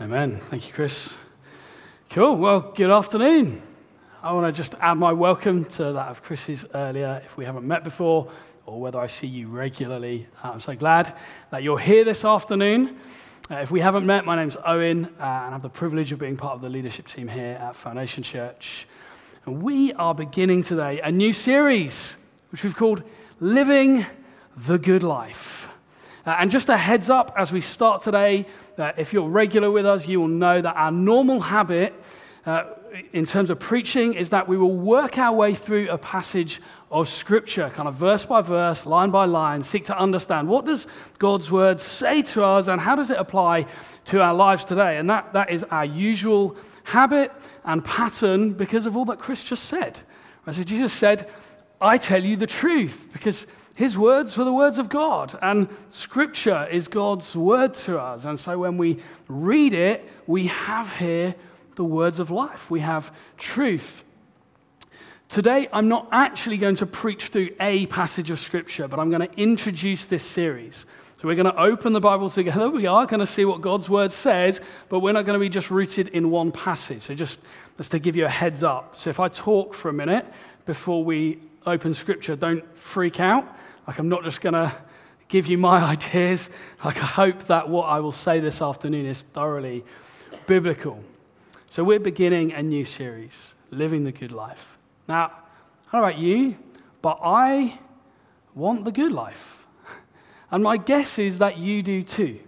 Amen. Thank you, Chris. Cool. Well, good afternoon. I want to just add my welcome to that of Chris's earlier. If we haven't met before, or whether I see you regularly, I'm so glad that you're here this afternoon. Uh, if we haven't met, my name's Owen, uh, and I have the privilege of being part of the leadership team here at Foundation Church. And we are beginning today a new series, which we've called Living the Good Life. Uh, and just a heads up as we start today, uh, if you're regular with us, you will know that our normal habit uh, in terms of preaching is that we will work our way through a passage of scripture, kind of verse by verse, line by line, seek to understand what does God's word say to us and how does it apply to our lives today. And that, that is our usual habit and pattern because of all that Chris just said. Right, so Jesus said, I tell you the truth because his words were the words of God, and Scripture is God's word to us. And so when we read it, we have here the words of life, we have truth. Today, I'm not actually going to preach through a passage of Scripture, but I'm going to introduce this series. So we're going to open the Bible together. We are going to see what God's word says, but we're not going to be just rooted in one passage. So just, just to give you a heads up. So if I talk for a minute before we open Scripture, don't freak out like, I'm not just going to give you my ideas. Like, I hope that what I will say this afternoon is thoroughly biblical. So, we're beginning a new series, Living the Good Life. Now, know about you, but I want the good life. And my guess is that you do too.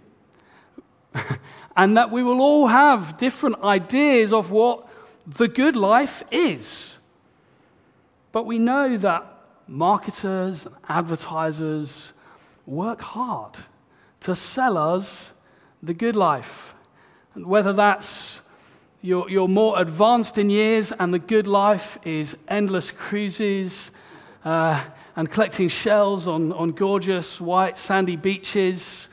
and that we will all have different ideas of what the good life is. But we know that marketers and advertisers work hard to sell us the good life. And whether that's you're, you're more advanced in years and the good life is endless cruises uh, and collecting shells on, on gorgeous white sandy beaches.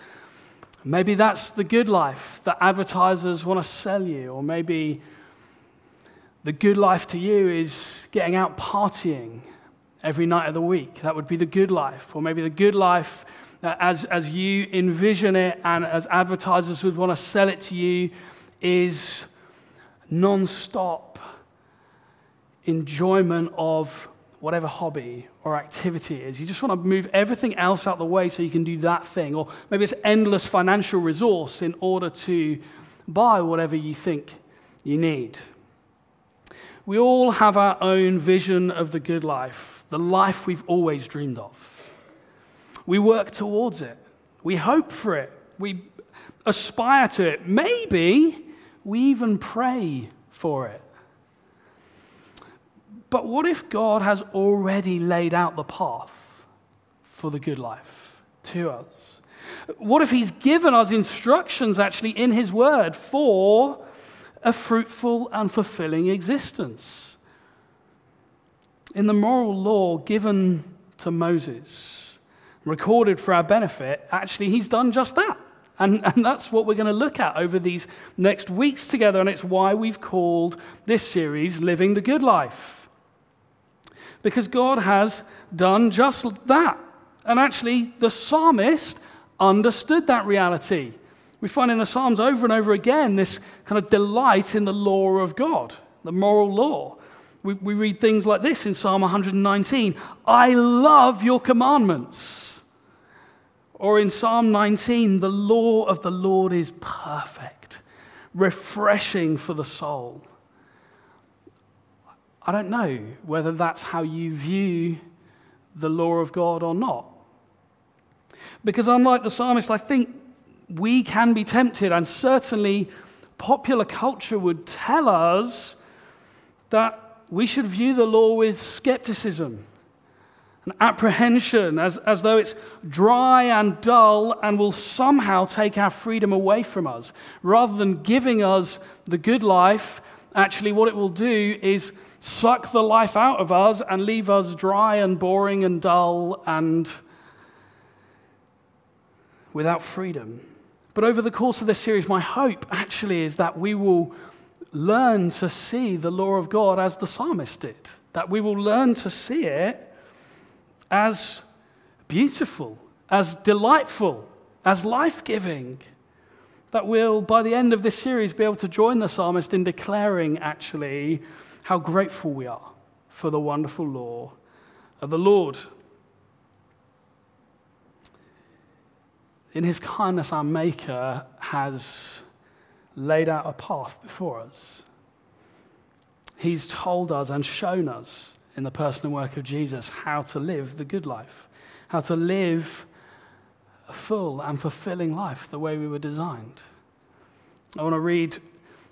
Maybe that's the good life that advertisers want to sell you, or maybe the good life to you is getting out partying every night of the week. That would be the good life. Or maybe the good life uh, as, as you envision it and as advertisers would want to sell it to you is non stop enjoyment of whatever hobby or activity is. You just want to move everything else out of the way so you can do that thing. Or maybe it's endless financial resource in order to buy whatever you think you need. We all have our own vision of the good life the life we've always dreamed of. We work towards it, we hope for it, we aspire to it. Maybe we even pray for it. But what if God has already laid out the path for the good life to us? What if He's given us instructions actually in His Word for a fruitful and fulfilling existence? in the moral law given to Moses, recorded for our benefit, actually, he's done just that. And, and that's what we're going to look at over these next weeks together. And it's why we've called this series Living the Good Life. Because God has done just that. And actually, the psalmist understood that reality. We find in the Psalms over and over again this kind of delight in the law of God, the moral law. We, we read things like this in Psalm 119 I love your commandments. Or in Psalm 19, the law of the Lord is perfect, refreshing for the soul. I don't know whether that's how you view the law of God or not. Because unlike the psalmist, I think we can be tempted, and certainly popular culture would tell us that we should view the law with skepticism and apprehension, as, as though it's dry and dull and will somehow take our freedom away from us. Rather than giving us the good life, actually, what it will do is suck the life out of us and leave us dry and boring and dull and without freedom. But over the course of this series, my hope actually is that we will learn to see the law of God as the psalmist did, that we will learn to see it as beautiful, as delightful, as life giving. that we'll, by the end of this series, be able to join the psalmist in declaring actually how grateful we are for the wonderful law of the Lord. In his kindness, our Maker has laid out a path before us. He's told us and shown us in the person and work of Jesus how to live the good life, how to live a full and fulfilling life the way we were designed. I want to read,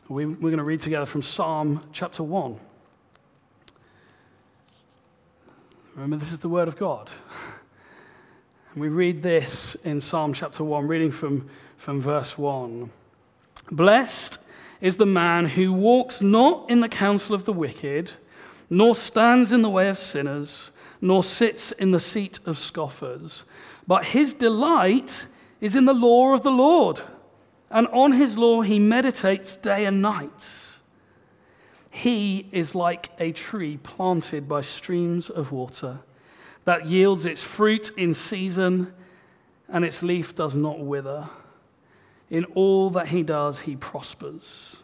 we're going to read together from Psalm chapter 1. Remember, this is the Word of God. And we read this in Psalm chapter 1, reading from, from verse 1. Blessed is the man who walks not in the counsel of the wicked, nor stands in the way of sinners, nor sits in the seat of scoffers. But his delight is in the law of the Lord, and on his law he meditates day and night. He is like a tree planted by streams of water that yields its fruit in season, and its leaf does not wither. In all that he does, he prospers.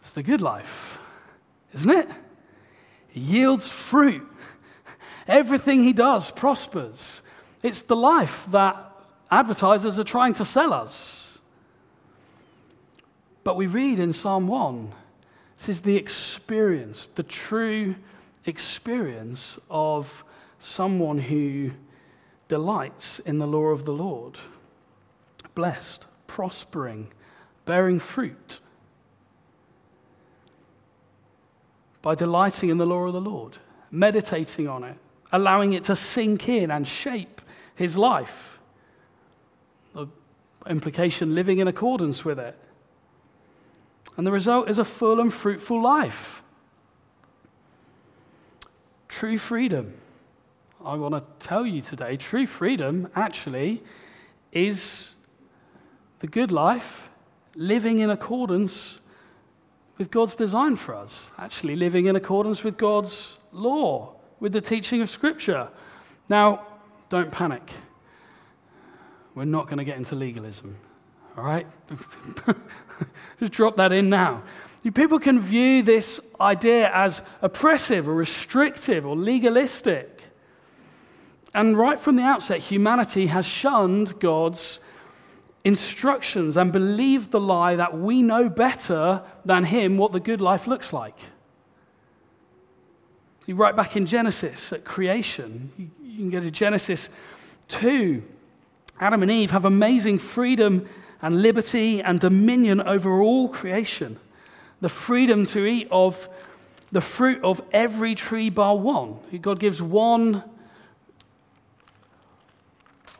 It's the good life, isn't it? He yields fruit. Everything he does prospers. It's the life that advertisers are trying to sell us. But we read in Psalm 1 this is the experience, the true experience of someone who delights in the law of the Lord, blessed, prospering, bearing fruit. By delighting in the law of the Lord, meditating on it, allowing it to sink in and shape his life. The implication living in accordance with it. And the result is a full and fruitful life. True freedom. I want to tell you today true freedom actually is the good life, living in accordance with God's design for us, actually living in accordance with God's law, with the teaching of Scripture. Now, don't panic. We're not going to get into legalism, all right? Just drop that in now. People can view this idea as oppressive or restrictive or legalistic. And right from the outset, humanity has shunned God's instructions and believed the lie that we know better than Him what the good life looks like. See, right back in Genesis at creation, you can go to Genesis 2. Adam and Eve have amazing freedom and liberty and dominion over all creation. The freedom to eat of the fruit of every tree bar one. God gives one,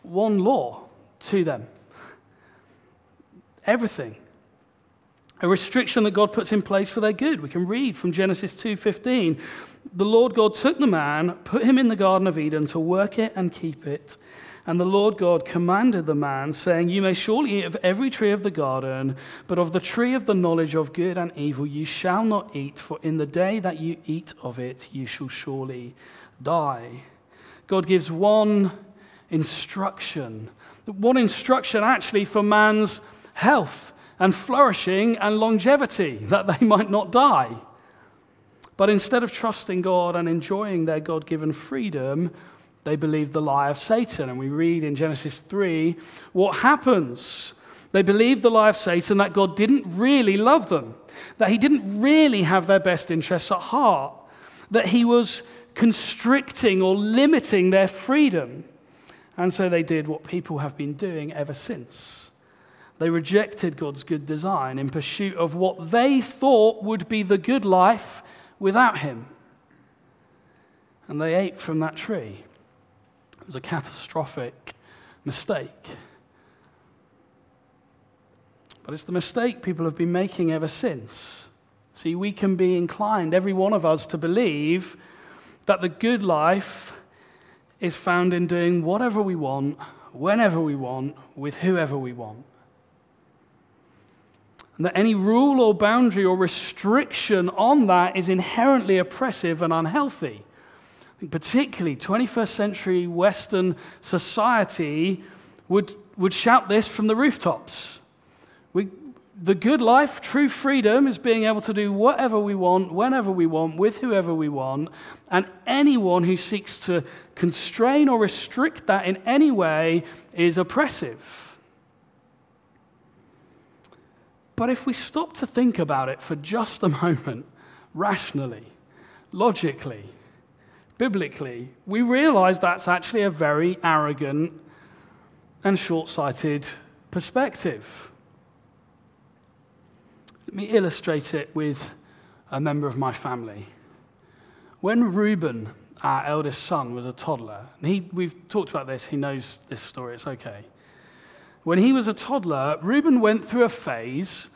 one law to them. Everything. A restriction that God puts in place for their good. We can read from Genesis 2:15. The Lord God took the man, put him in the garden of Eden to work it and keep it. And the Lord God commanded the man, saying, You may surely eat of every tree of the garden, but of the tree of the knowledge of good and evil you shall not eat, for in the day that you eat of it you shall surely die. God gives one instruction, one instruction actually for man's health and flourishing and longevity, that they might not die. But instead of trusting God and enjoying their God given freedom, they believed the lie of Satan. And we read in Genesis 3 what happens. They believed the lie of Satan that God didn't really love them, that he didn't really have their best interests at heart, that he was constricting or limiting their freedom. And so they did what people have been doing ever since. They rejected God's good design in pursuit of what they thought would be the good life without Him. And they ate from that tree. It was a catastrophic mistake. But it's the mistake people have been making ever since. See, we can be inclined, every one of us, to believe that the good life is found in doing whatever we want, whenever we want, with whoever we want. And that any rule or boundary or restriction on that is inherently oppressive and unhealthy particularly 21st century Western society would, would shout this from the rooftops. We, the good life, true freedom, is being able to do whatever we want, whenever we want, with whoever we want. And anyone who seeks to constrain or restrict that in any way is oppressive. But if we stop to think about it for just a moment, rationally, logically, biblically, we realize that's actually a very arrogant and short sighted perspective. Let me illustrate it with a member of my family. When Reuben, our eldest son, was a toddler, and he, we've talked about this, he knows this story, it's okay. When he was a toddler, Reuben went through a phase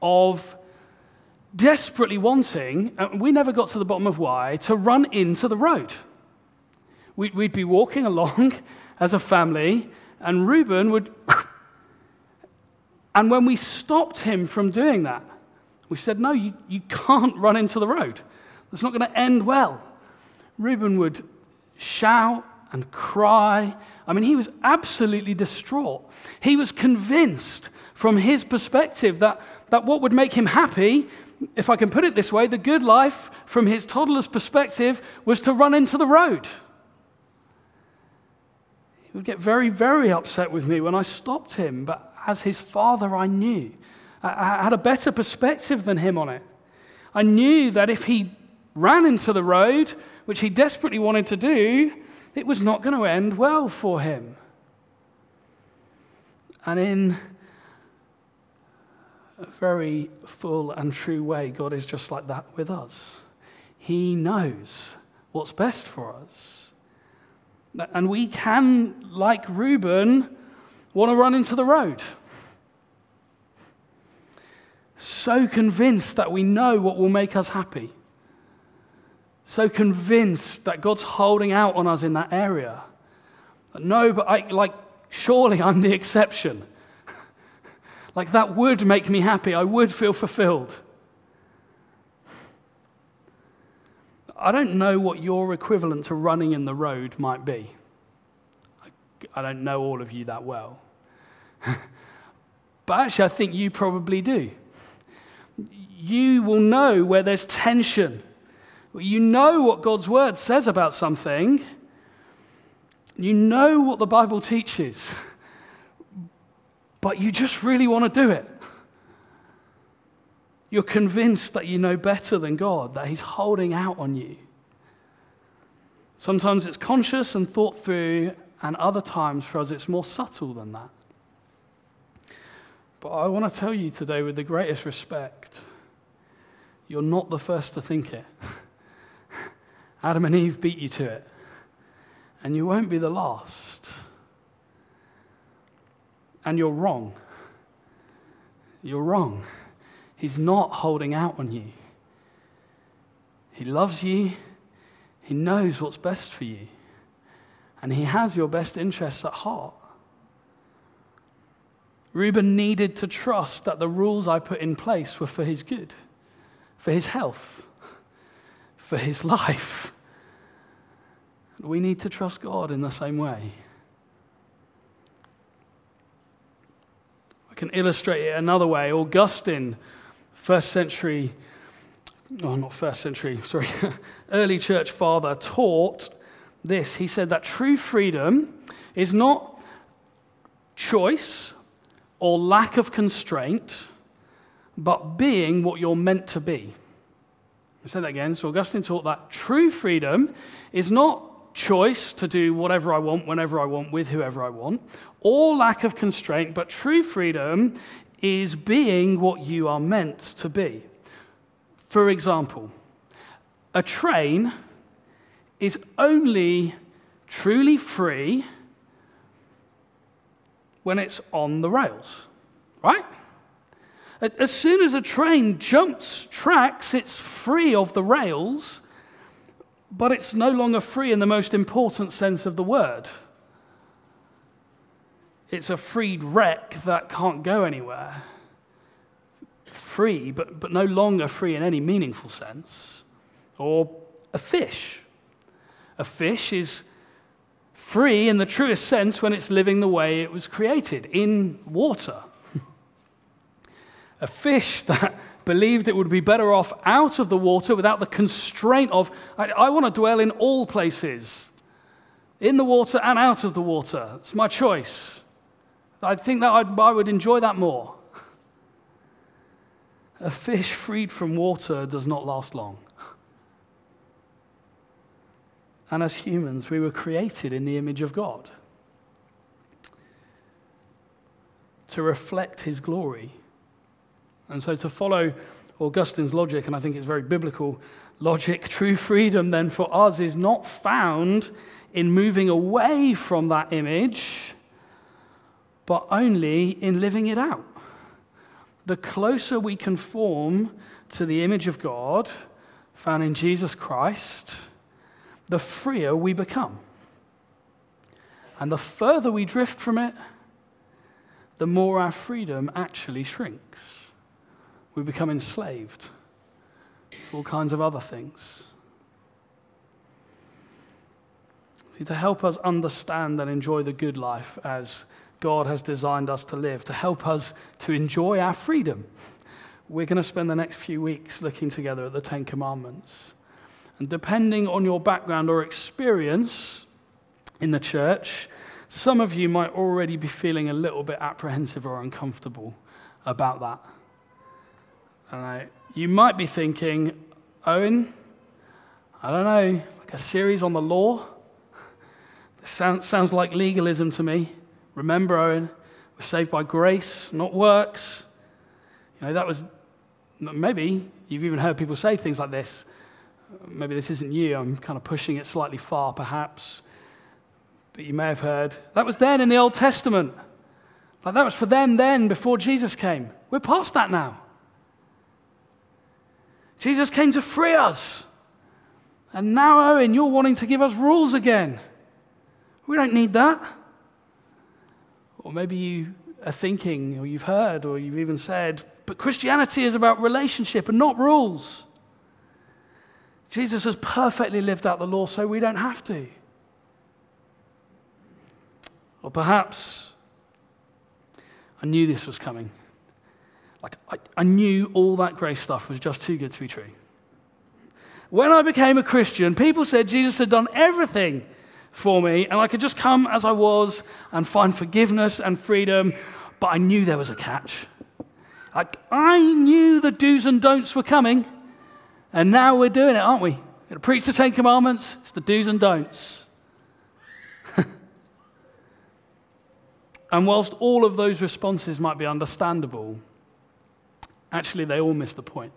of desperately wanting, and we never got to the bottom of why, to run into the road. We'd be walking along as a family, and Reuben would. And when we stopped him from doing that, we said, No, you, you can't run into the road. That's not going to end well. Reuben would shout and cry. I mean, he was absolutely distraught. He was convinced from his perspective that, that what would make him happy, if I can put it this way, the good life from his toddler's perspective was to run into the road. He would get very, very upset with me when I stopped him, but as his father, I knew I had a better perspective than him on it. I knew that if he ran into the road, which he desperately wanted to do, it was not going to end well for him. And in very full and true way, God is just like that with us. He knows what's best for us. And we can, like Reuben, want to run into the road so convinced that we know what will make us happy, so convinced that God's holding out on us in that area. no, but I, like, surely I'm the exception. Like, that would make me happy. I would feel fulfilled. I don't know what your equivalent to running in the road might be. I don't know all of you that well. but actually, I think you probably do you will know where there's tension. You know what God's word says about something. You know what the Bible teaches. But you just really want to do it. You're convinced that you know better than God, that He's holding out on you. Sometimes it's conscious and thought through, and other times for us it's more subtle than that. But I want to tell you today, with the greatest respect, you're not the first to think it. Adam and Eve beat you to it. And you won't be the last. And you're wrong. You're wrong. He's not holding out on you. He loves you. He knows what's best for you. And he has your best interests at heart. Reuben needed to trust that the rules I put in place were for his good for his health, for his life. We need to trust God in the same way. Can illustrate it another way. Augustine, first century, oh, not first century, sorry, early church father, taught this. He said that true freedom is not choice or lack of constraint but being what you're meant to be. I'll say that again. So Augustine taught that true freedom is not choice to do whatever I want, whenever I want, with whoever I want, or lack of constraint, but true freedom is being what you are meant to be. For example, a train is only truly free when it's on the rails, right? As soon as a train jumps tracks, it's free of the rails, but it's no longer free in the most important sense of the word. It's a freed wreck that can't go anywhere. Free, but, but no longer free in any meaningful sense. Or a fish. A fish is free in the truest sense when it's living the way it was created in water. a fish that believed it would be better off out of the water without the constraint of, I, I want to dwell in all places, in the water and out of the water. It's my choice. I think that I'd, I would enjoy that more. A fish freed from water does not last long. And as humans, we were created in the image of God to reflect his glory. And so, to follow Augustine's logic, and I think it's very biblical logic, true freedom then for us is not found in moving away from that image, but only in living it out. The closer we conform to the image of God found in Jesus Christ, the freer we become. And the further we drift from it, the more our freedom actually shrinks. We become enslaved to all kinds of other things. See, to help us understand and enjoy the good life as God has designed us to live, to help us to enjoy our freedom, we're going to spend the next few weeks looking together at the Ten Commandments. And depending on your background or experience in the church, some of you might already be feeling a little bit apprehensive or uncomfortable about that. You might be thinking, Owen, I don't know, like a series on the law? This sounds, sounds like legalism to me. Remember, Owen, we're saved by grace, not works. You know, that was maybe you've even heard people say things like this maybe this isn't you, I'm kind of pushing it slightly far perhaps, but you may have heard that was then in the Old Testament. Like that was for them then before Jesus came. We're past that now. Jesus came to free us. And now, Owen, you're wanting to give us rules again. We don't need that. Or maybe you are thinking, or you've heard, or you've even said, but Christianity is about relationship and not rules. Jesus has perfectly lived out the law, so we don't have to. Or perhaps I knew this was coming. Like, I, I knew all that grace stuff was just too good to be true. When I became a Christian, people said Jesus had done everything for me, and I could just come as I was and find forgiveness and freedom, but I knew there was a catch. Like, I knew the do's and don'ts were coming. And now we're doing it, aren't we? We're going to preach the Ten Commandments, it's the do's and don'ts. and whilst all of those responses might be understandable, actually they all miss the point.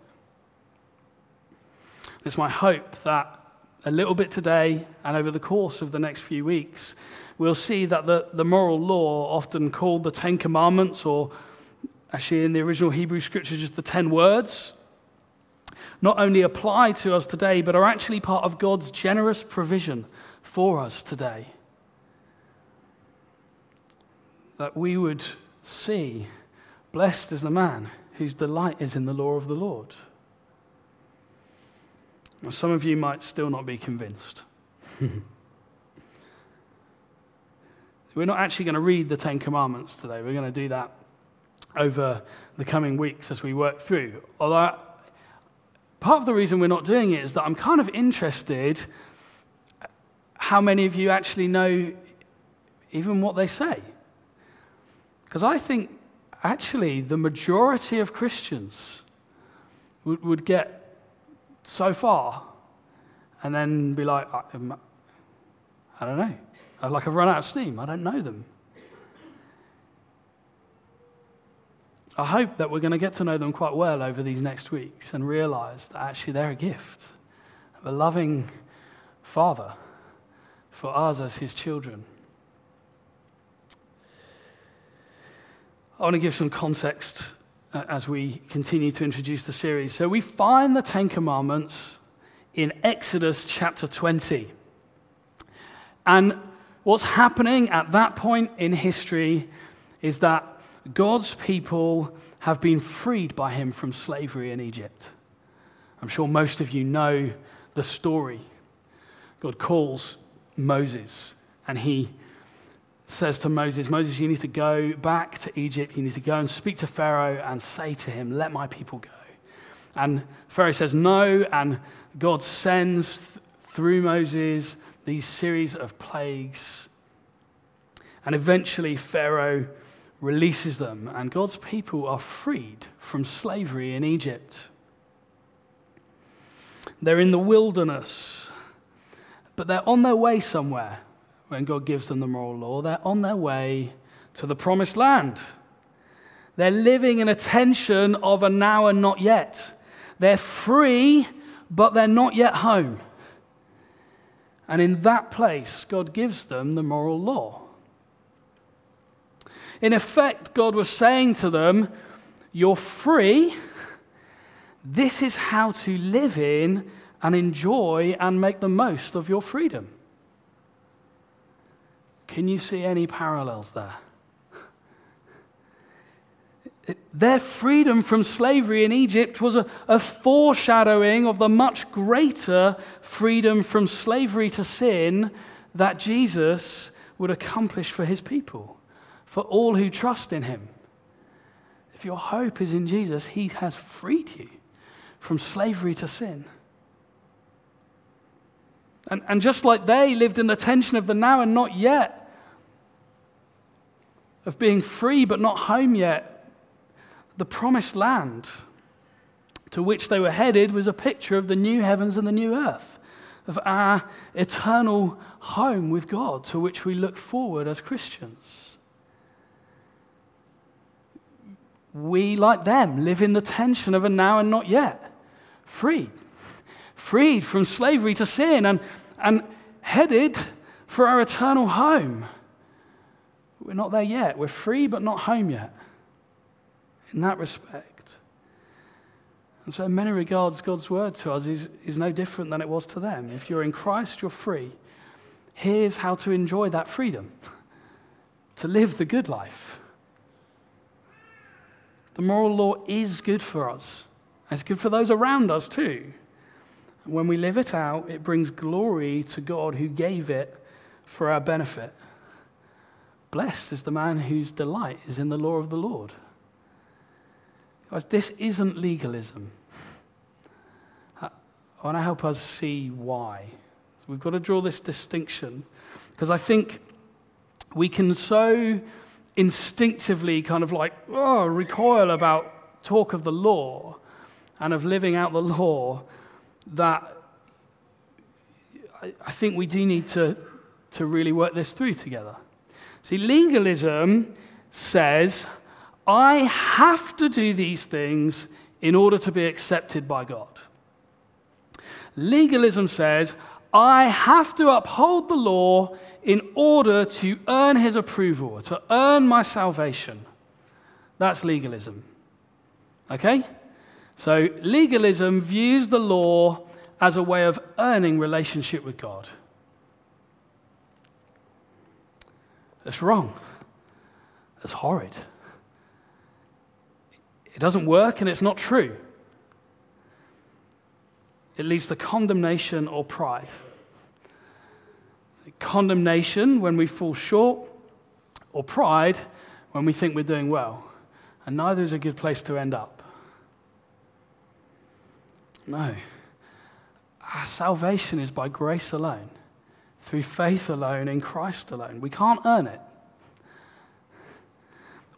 It's my hope that a little bit today and over the course of the next few weeks, we'll see that the, the moral law, often called the Ten Commandments, or actually in the original Hebrew scripture, just the Ten Words, not only apply to us today, but are actually part of God's generous provision for us today. That we would see, blessed is the man whose delight is in the law of the Lord. Now, some of you might still not be convinced. We're not actually going to read the Ten Commandments today. We're going to do that over the coming weeks as we work through. Although part of the reason we're not doing it is that I'm kind of interested how many of you actually know even what they say. Because I think actually the majority of Christians would, would get so far and then be like, I, um, I don't know. Like I've run out of steam. I don't know them. I hope that we're going to get to know them quite well over these next weeks and realize that actually they're a gift of a loving Father for us as His children. I want to give some context uh, as we continue to introduce the series. So, we find the Ten Commandments in Exodus chapter 20. And what's happening at that point in history is that God's people have been freed by him from slavery in Egypt. I'm sure most of you know the story. God calls Moses And he says to Moses, Moses, you need to go back to Egypt. You need to go and speak to Pharaoh and say to him, Let my people go. And Pharaoh says no, and God sends th- through Moses these series of plagues. And eventually, Pharaoh releases them, and God's people are freed from slavery in Egypt. They're in the wilderness, but they're on their way somewhere when God gives them the moral law. They're on their way to the promised land. They're living in a tension of a now and not yet. They're free, but they're not yet home. And in that place, God gives them the moral law. In effect, God was saying to them, You're free. This is how to live in and enjoy and make the most of your freedom. Can you see any parallels there? Their freedom from slavery in Egypt was a, a, foreshadowing of the much greater freedom from slavery to sin that Jesus would accomplish for his people, for all who trust in him. If your hope is in Jesus, he has freed you from slavery to sin. And, and just like they lived in the tension of the now and not yet, of being free but not home yet, the promised land to which they were headed was a picture of the new heavens and the new earth, of our eternal home with God to which we look forward as Christians. We, like them, live in the tension of a now and not yet, freed, freed from slavery to sin and, and headed for our eternal home. We're not there yet. We're free, but not home yet in that respect. And so, in many regards, God's word to us is, is no different than it was to them. If you're in Christ, you're free. Here's how to enjoy that freedom to live the good life. The moral law is good for us, it's good for those around us too. When we live it out, it brings glory to God who gave it for our benefit. Blessed is the man whose delight is in the law of the Lord. Guys, this isn't legalism. I want to help us see why. We've got to draw this distinction because I think we can so instinctively kind of like oh, recoil about talk of the law and of living out the law that I think we do need to, to really work this through together. See, legalism says I have to do these things in order to be accepted by God. Legalism says, I have to uphold the law in order to earn his approval, to earn my salvation. That's legalism. Okay? So, legalism views the law as a way of earning relationship with God. That's wrong. That's horrid. It doesn't work and it's not true. It leads to condemnation or pride. Condemnation when we fall short, or pride when we think we're doing well. And neither is a good place to end up. No. Our salvation is by grace alone, through faith alone, in Christ alone. We can't earn it.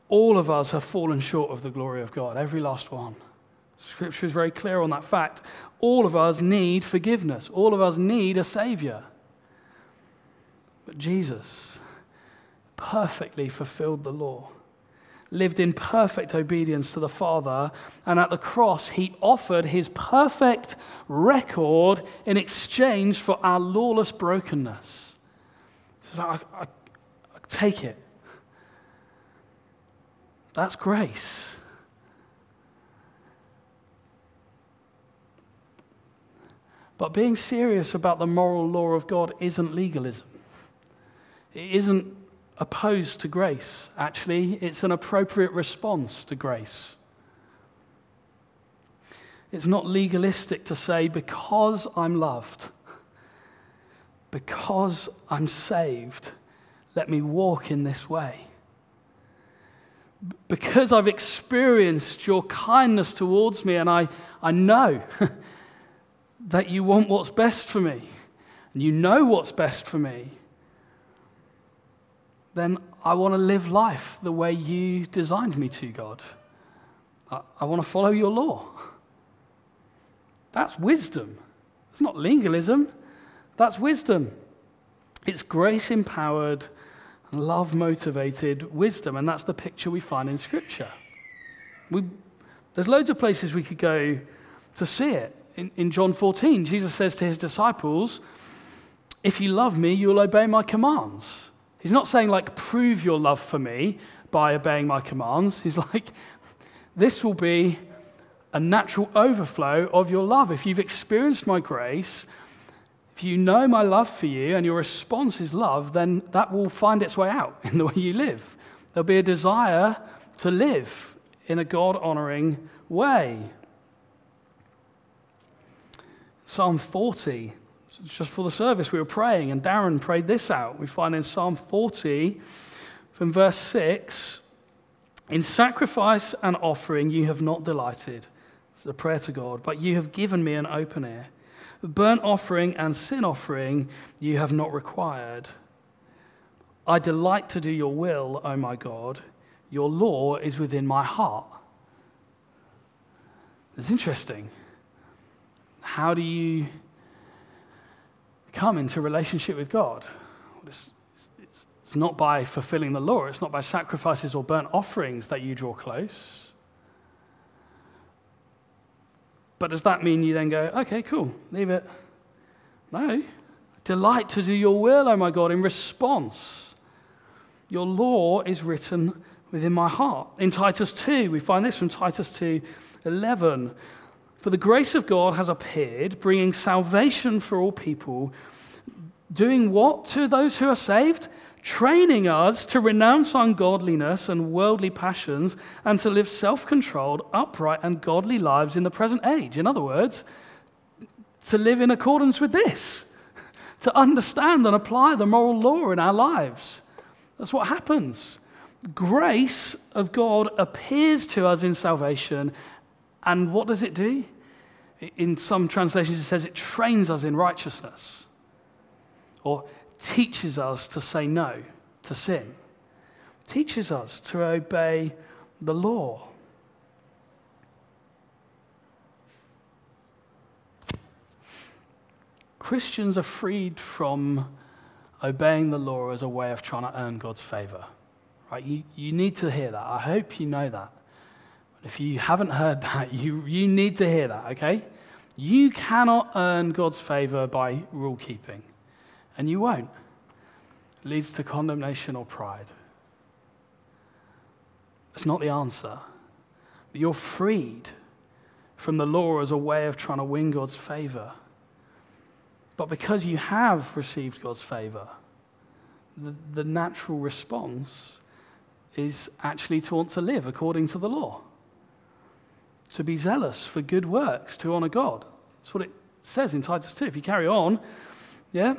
All of us have fallen short of the glory of God, every last one. Scripture is very clear on that fact. All of us need forgiveness, all of us need a Savior. But Jesus perfectly fulfilled the law, lived in perfect obedience to the Father, and at the cross, he offered his perfect record in exchange for our lawless brokenness. So I, I, I take it. That's grace. But being serious about the moral law of God isn't legalism. It isn't opposed to grace. Actually, it's an appropriate response to grace. It's not legalistic to say, because I'm loved, because I'm saved, let me walk in this way. Because I've experienced your kindness towards me, and I, I know that you want what's best for me, and you know what's best for me, then I want to live life the way you designed me to, God. I, I want to follow your law. That's wisdom. It's not legalism, that's wisdom. It's grace empowered, love motivated wisdom, and that's the picture we find in Scripture. We, there's loads of places we could go to see it. In, in John 14, Jesus says to his disciples, If you love me, you'll obey my commands. He's not saying, like, prove your love for me by obeying my commands. He's like, this will be a natural overflow of your love. If you've experienced my grace, if you know my love for you and your response is love, then that will find its way out in the way you live. There'll be a desire to live in a God honoring way. Psalm 40, just for the service, we were praying, and Darren prayed this out. We find in Psalm 40, from verse 6 In sacrifice and offering you have not delighted. It's a prayer to God, but you have given me an open ear. Burnt offering and sin offering you have not required. I delight to do your will, O my God. Your law is within my heart. It's interesting. How do you come into relationship with God? It's, it's, it's not by fulfilling the law, it's not by sacrifices or burnt offerings that you draw close. But does that mean you then go, okay, cool, leave it? No. Delight to do your will, oh my God, in response. Your law is written within my heart. In Titus 2, we find this from Titus 2 11. For the grace of God has appeared, bringing salvation for all people, doing what to those who are saved? Training us to renounce ungodliness and worldly passions and to live self controlled, upright, and godly lives in the present age. In other words, to live in accordance with this, to understand and apply the moral law in our lives. That's what happens. Grace of God appears to us in salvation and what does it do? In some translations, it says it trains us in righteousness or teaches us to say no to sin, teaches us to obey the law. Christians are freed from obeying the law as a way of trying to earn God's favor. Right? You, you need to hear that. I hope you know that. If you haven't heard that, you, you need to hear that, okay? You cannot earn God's favor by rule keeping, and you won't. It leads to condemnation or pride. That's not the answer. But you're freed from the law as a way of trying to win God's favor. But because you have received God's favor, the, the natural response is actually to want to live according to the law to be zealous for good works, to honor God. That's what it says in Titus 2. If you carry on, yeah,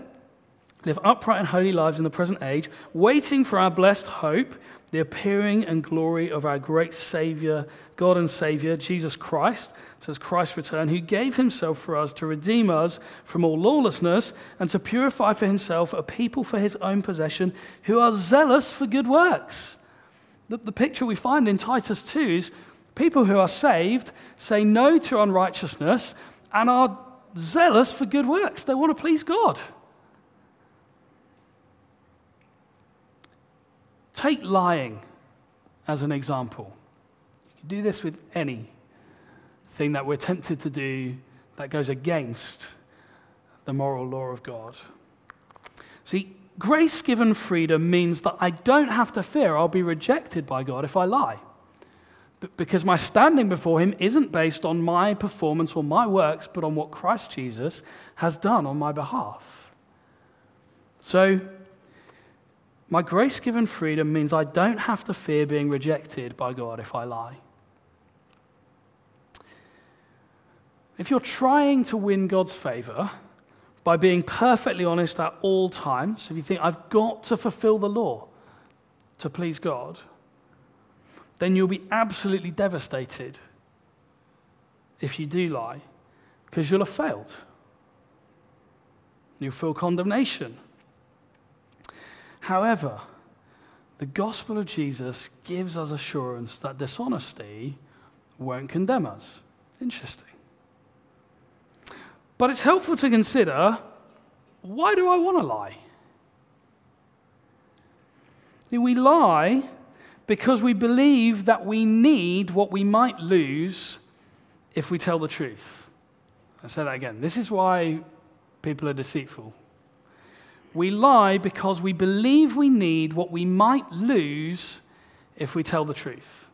live upright and holy lives in the present age, waiting for our blessed hope, the appearing and glory of our great Savior, God and Savior, Jesus Christ, says Christ's return, who gave himself for us to redeem us from all lawlessness and to purify for himself a people for his own possession who are zealous for good works. The, the picture we find in Titus 2 is People who are saved say no to unrighteousness and are zealous for good works. They want to please God. Take lying as an example. You can do this with any thing that we're tempted to do that goes against the moral law of God. See, grace given freedom means that I don't have to fear I'll be rejected by God if I lie because my standing before him isn't based on my performance or my works, but on what Christ Jesus has done on my behalf. So, my grace given freedom means I don't have to fear being rejected by God if I lie. If you're trying to win God's favor by being perfectly honest at all times, if you think, I've got to fulfill the law to please God, then you'll be absolutely devastated if you do lie because you'll have failed. You'll feel condemnation. However, the gospel of Jesus gives us assurance that dishonesty won't condemn us. Interesting. But it's helpful to consider why do I want to lie? We lie because we believe that we need what we might lose if we tell the truth. I say that again. This is why people are deceitful. We lie because we believe we need what we might lose if we tell the truth.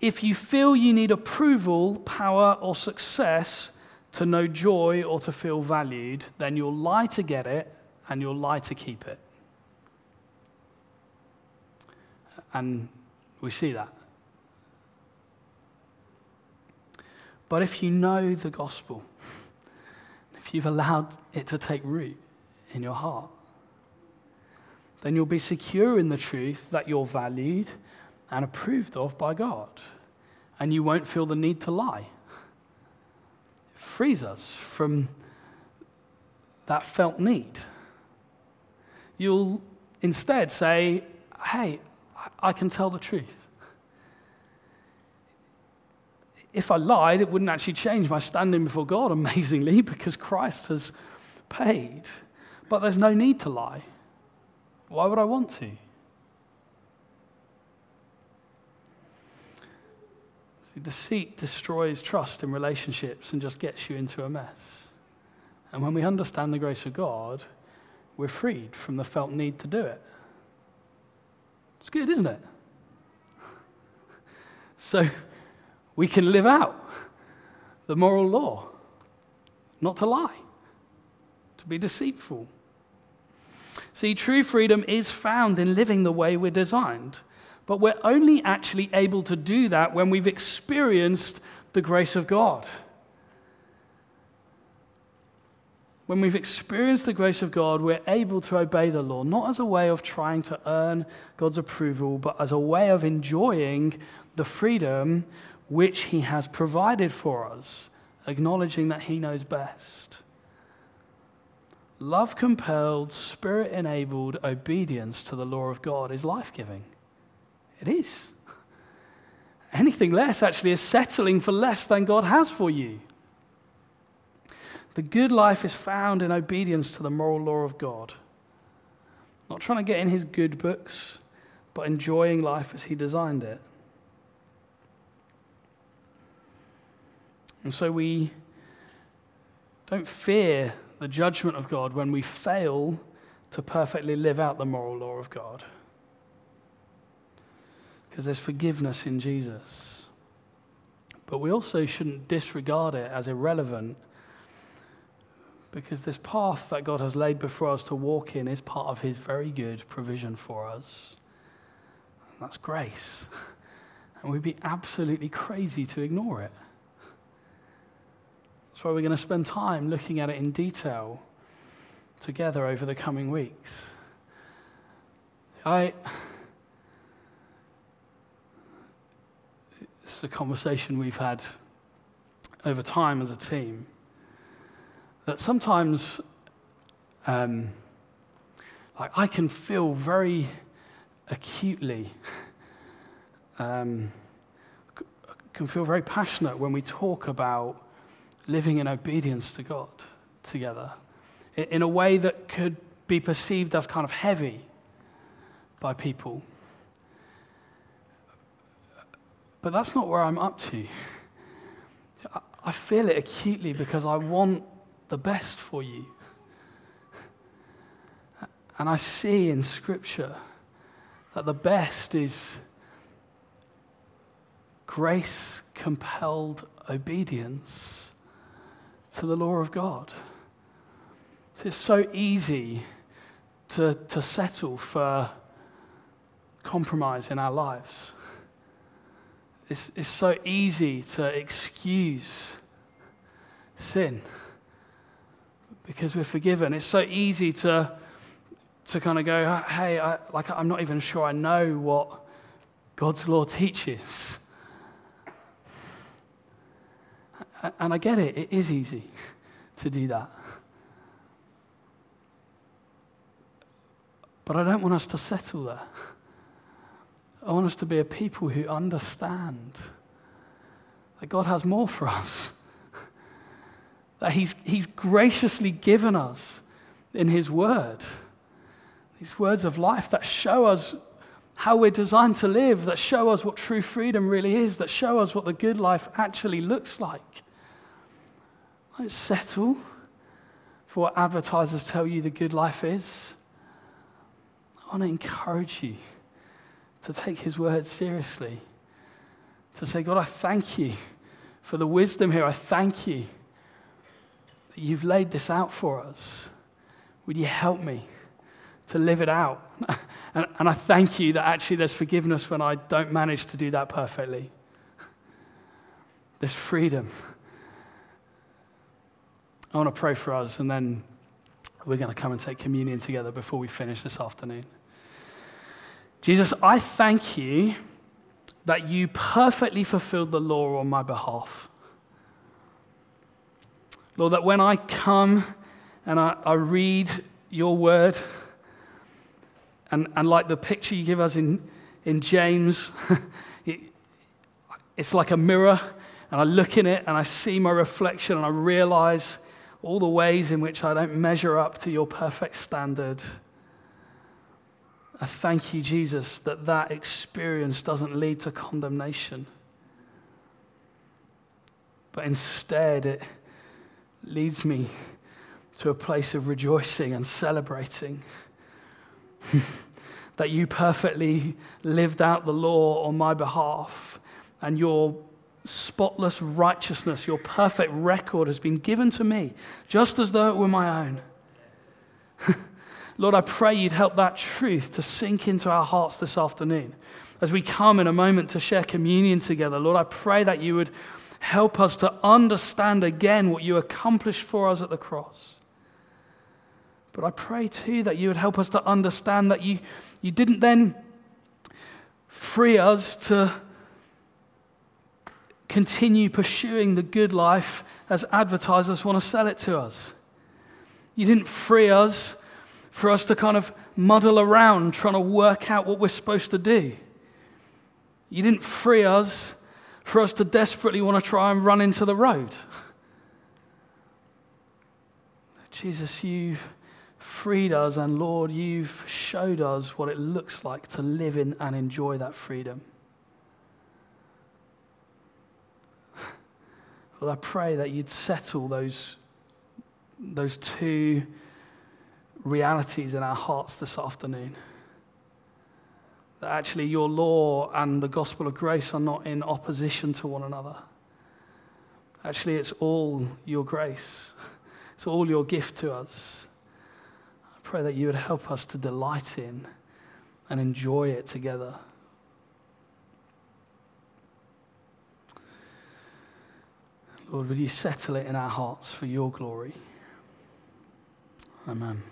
If you feel you need approval, power, or success to know joy or to feel valued, then you'll lie to get it and you'll lie to keep it. And we see that. But if you know the gospel, if you've allowed it to take root in your heart, then you'll be secure in the truth that you're valued and approved of by God. And you won't feel the need to lie. It frees us from that felt need. You'll instead say, hey, I can tell the truth. If I lied, it wouldn't actually change my standing before God, amazingly, because Christ has paid. But there's no need to lie. Why would I want to? See, deceit destroys trust in relationships and just gets you into a mess. And when we understand the grace of God, we're freed from the felt need to do it. It's good, isn't it? So we can live out the moral law not to lie, to be deceitful. See, true freedom is found in living the way we're designed, but we're only actually able to do that when we've experienced the grace of God. When we've experienced the grace of God, we're able to obey the law, not as a way of trying to earn God's approval, but as a way of enjoying the freedom which He has provided for us, acknowledging that He knows best. Love compelled, spirit enabled obedience to the law of God is life giving. It is. Anything less actually is settling for less than God has for you. The good life is found in obedience to the moral law of God. Not trying to get in his good books, but enjoying life as he designed it. And so we don't fear the judgment of God when we fail to perfectly live out the moral law of God. Because there's forgiveness in Jesus. But we also shouldn't disregard it as irrelevant because this path that God has laid before us to walk in is part of His very good provision for us. And that's grace. And we'd be absolutely crazy to ignore it. That's why we're going to spend time looking at it in detail together over the coming weeks. I. It's a conversation we've had over time as a team that sometimes um, like I can feel very acutely, um, can feel very passionate when we talk about living in obedience to God together in a way that could be perceived as kind of heavy by people. But that's not where I'm up to. I feel it acutely because I want the best for you. And I see in Scripture that the best is grace compelled obedience to the law of God. It's so easy to, to settle for compromise in our lives. It's, it's so easy to excuse sin because we're forgiven. It's so easy to, to kind of go, hey, I, like I'm not even sure I know what God's law teaches. And I get it, it is easy to do that. But I don't want us to settle there. I want us to be a people who understand that God has more for us, that He's, he's graciously given us in His Word these words of life that show us how we're designed to live, that show us what true freedom really is, that show us what the good life actually looks like. Don't settle for what advertisers tell you the good life is. I want to encourage you to take his word seriously. To say, God, I thank you for the wisdom here. I thank you you've laid this out for us. Would you help me to live it out? and, and I thank you that actually there's forgiveness when I don't manage to do that perfectly. There's freedom. I want to pray for us, and then we're going to come and take communion together before we finish this afternoon. Jesus, I thank you that you perfectly fulfilled the law on my behalf. Lord, that when I come and I, I read your word, and, and like the picture you give us in, in James, it, it's like a mirror, and I look in it and I see my reflection and I realize all the ways in which I don't measure up to your perfect standard. I thank you, Jesus, that that experience doesn't lead to condemnation, but instead it leads me to a place of rejoicing and celebrating. that you perfectly lived out the law on my behalf, and your spotless righteousness, your perfect record has been given to me, just as though it were my own. Lord, I pray you'd help that truth to sink into our hearts this afternoon. As we come in a moment to share communion together, Lord, I pray that you would help us to understand again what you accomplished for us at the cross. But I pray too that you would help us to understand that you, you didn't then free us to continue pursuing the good life as advertisers want to sell it to us. You didn't free us for us to kind of muddle around trying to work out what we're supposed to do. You didn't free us for us to desperately want to try and run into the road. Jesus, you've freed us, and Lord, you've showed us what it looks like to live in and enjoy that freedom. Lord, I pray that you'd settle those, those two realities in our hearts this afternoon. That actually your law and the gospel of grace are not in opposition to one another. Actually, it's all your grace, it's all your gift to us. I pray that you would help us to delight in and enjoy it together. Lord, would you settle it in our hearts for your glory? Amen.